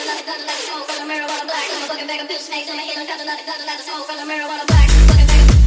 Smoke from the marijuana black, I'm a fucking bag of pill snakes in. I'm counting out the gutter, out the smoke from the marijuana black, fucking bag of.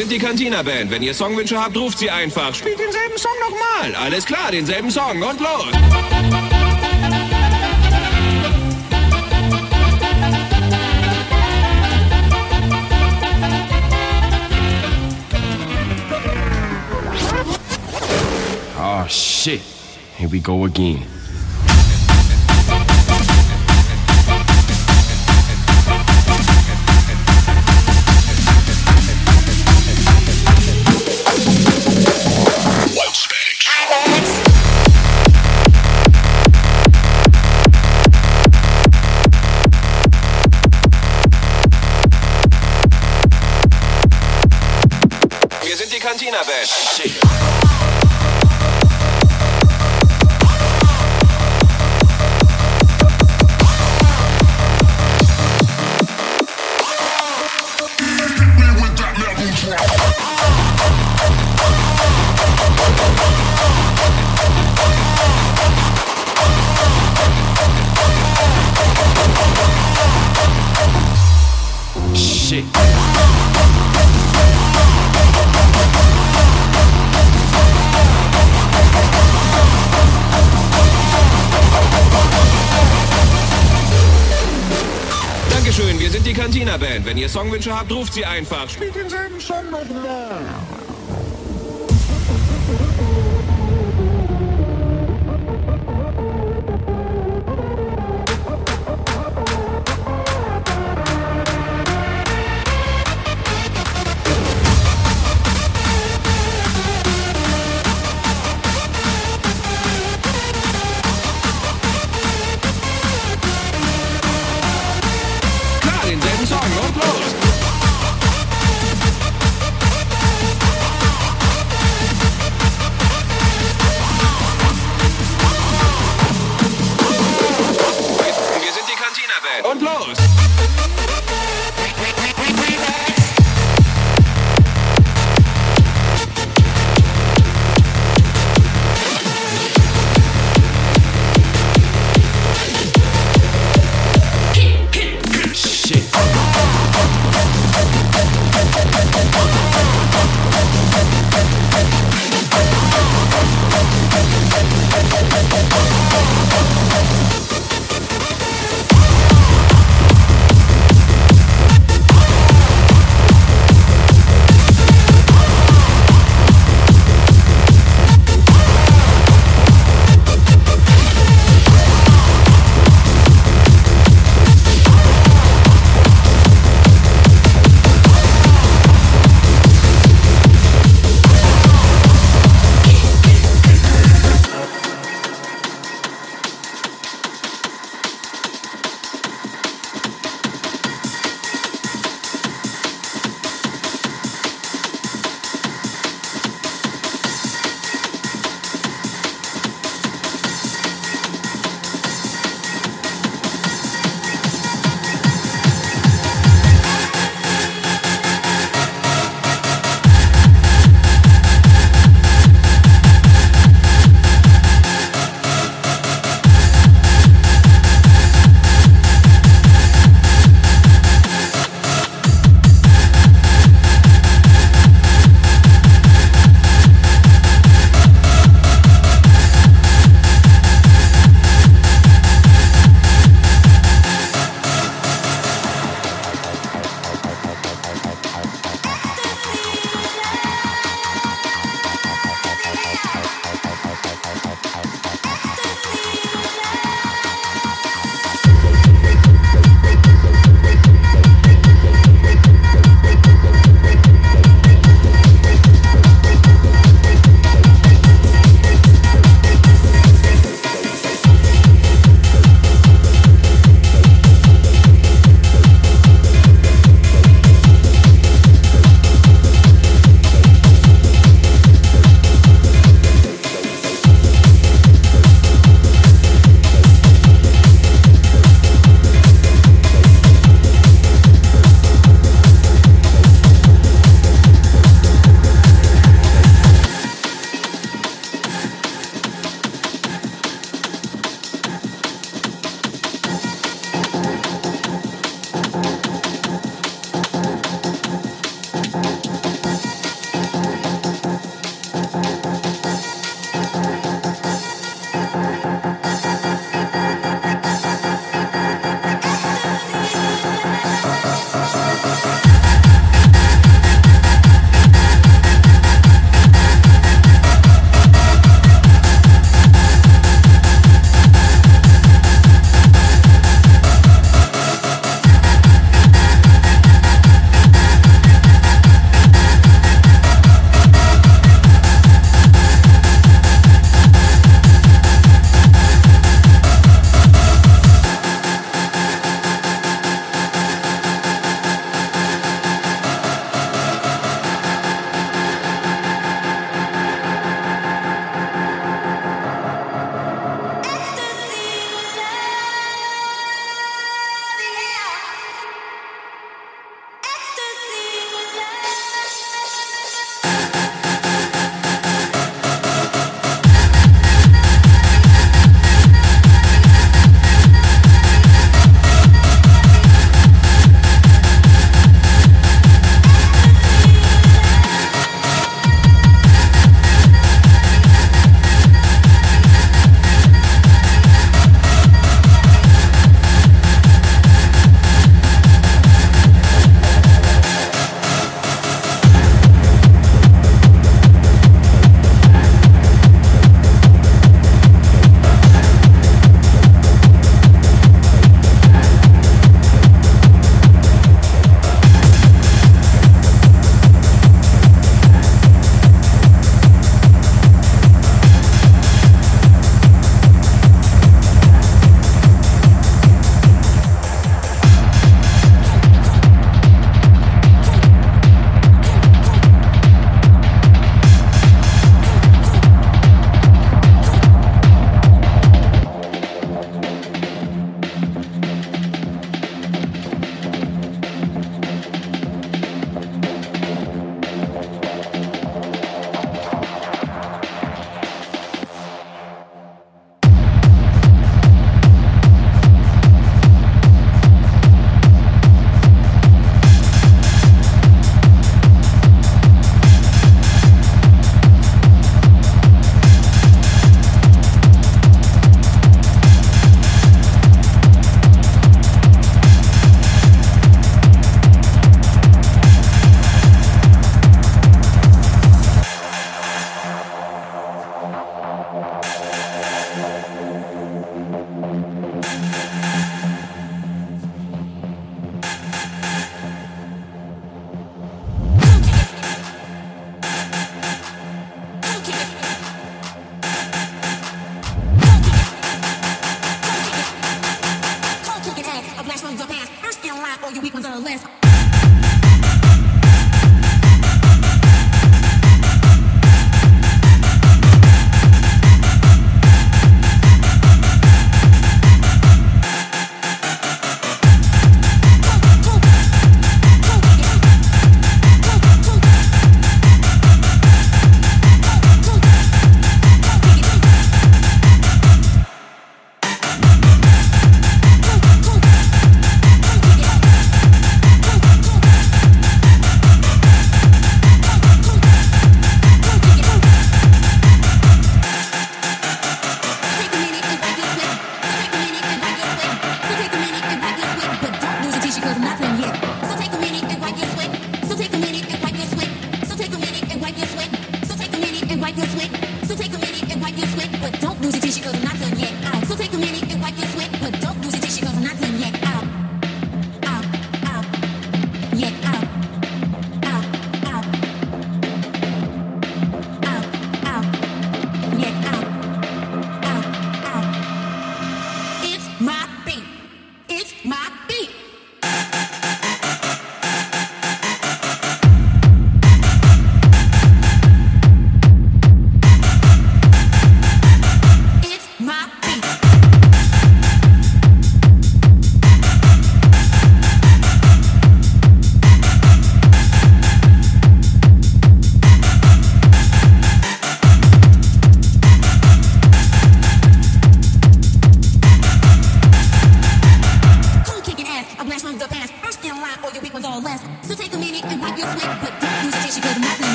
Sind die Cantina Band. Wenn ihr Songwünsche habt, ruft sie einfach. Spielt denselben Song nochmal. Alles klar, denselben Song und los. Oh shit. Here we go again. seven. Band. Wenn ihr Songwünsche habt, ruft sie einfach. Spielt denselben Song nochmal.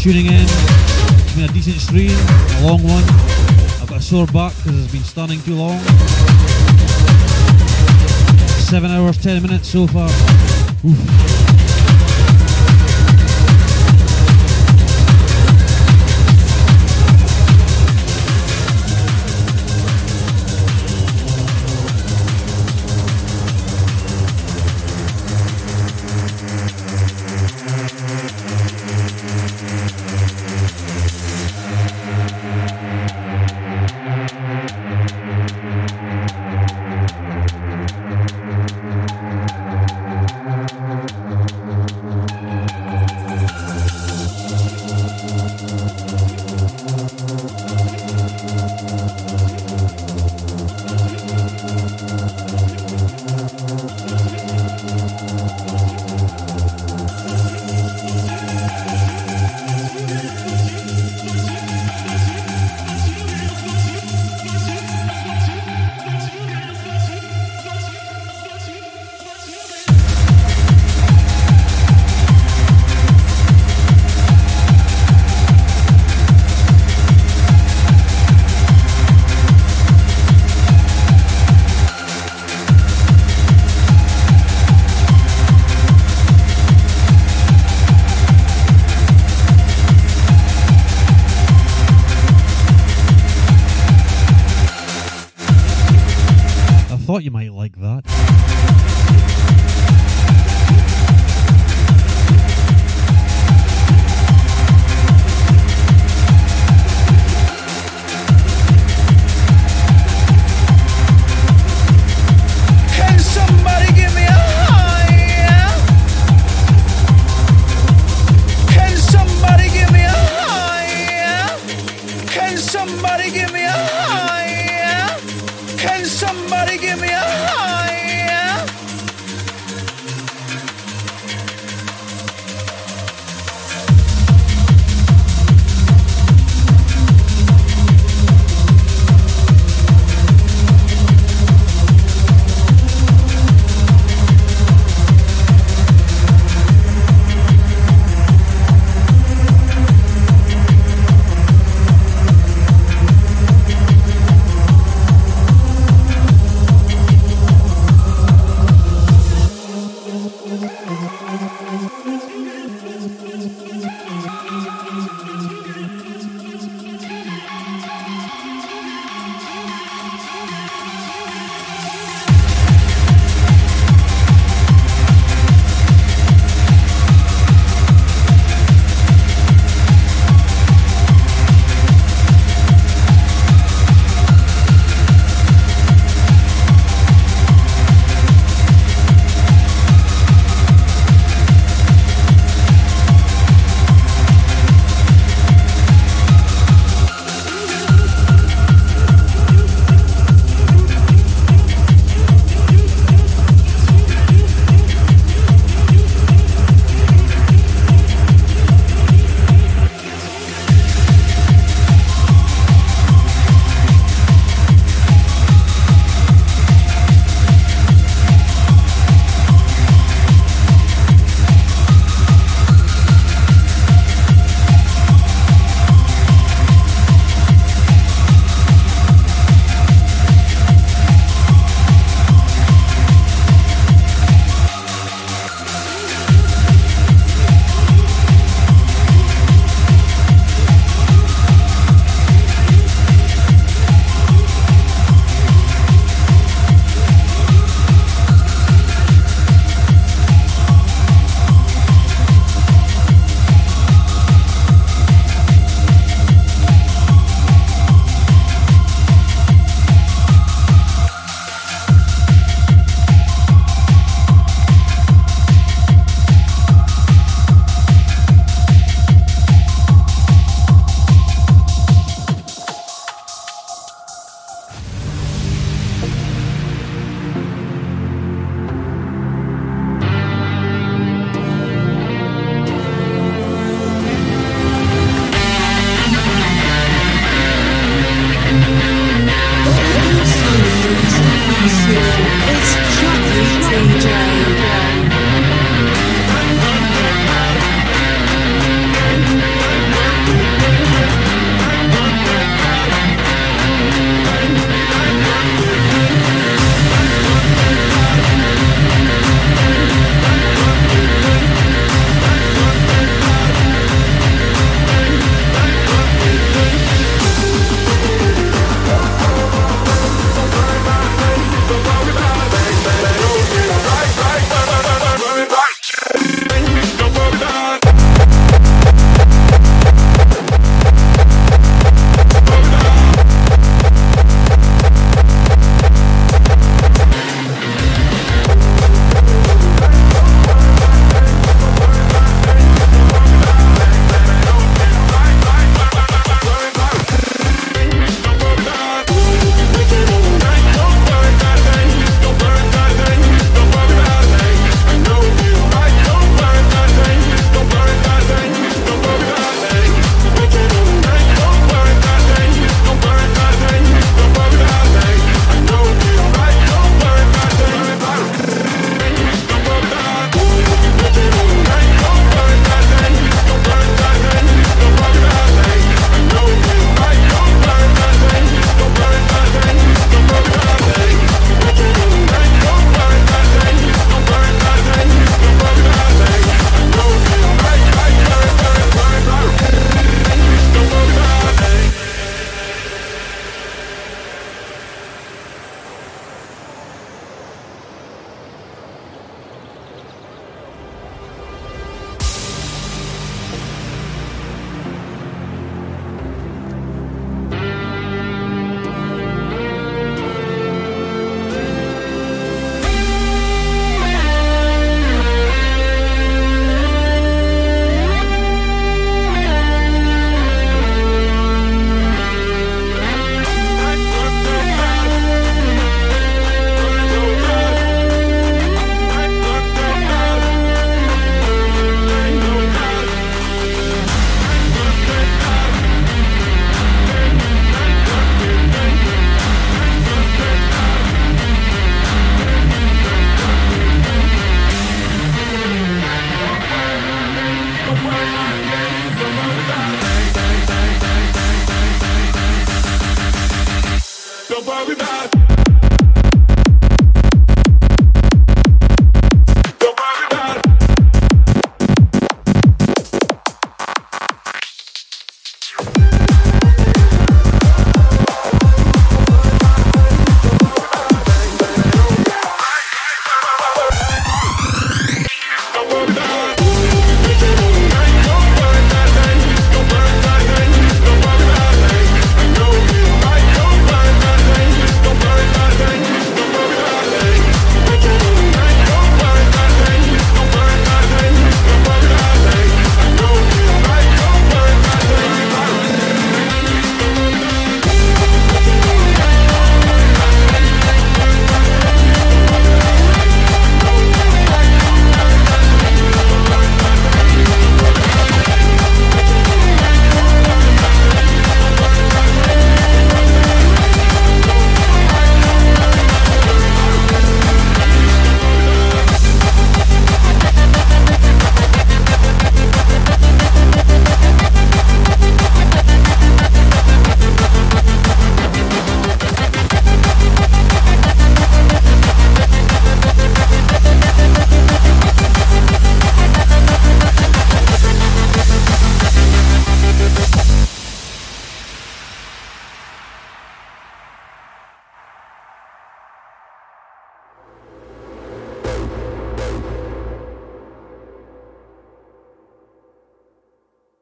Tuning in. It's been a decent stream, a long one. I've got a sore back because it's been stunning too long. Seven hours, ten minutes so far. Oof.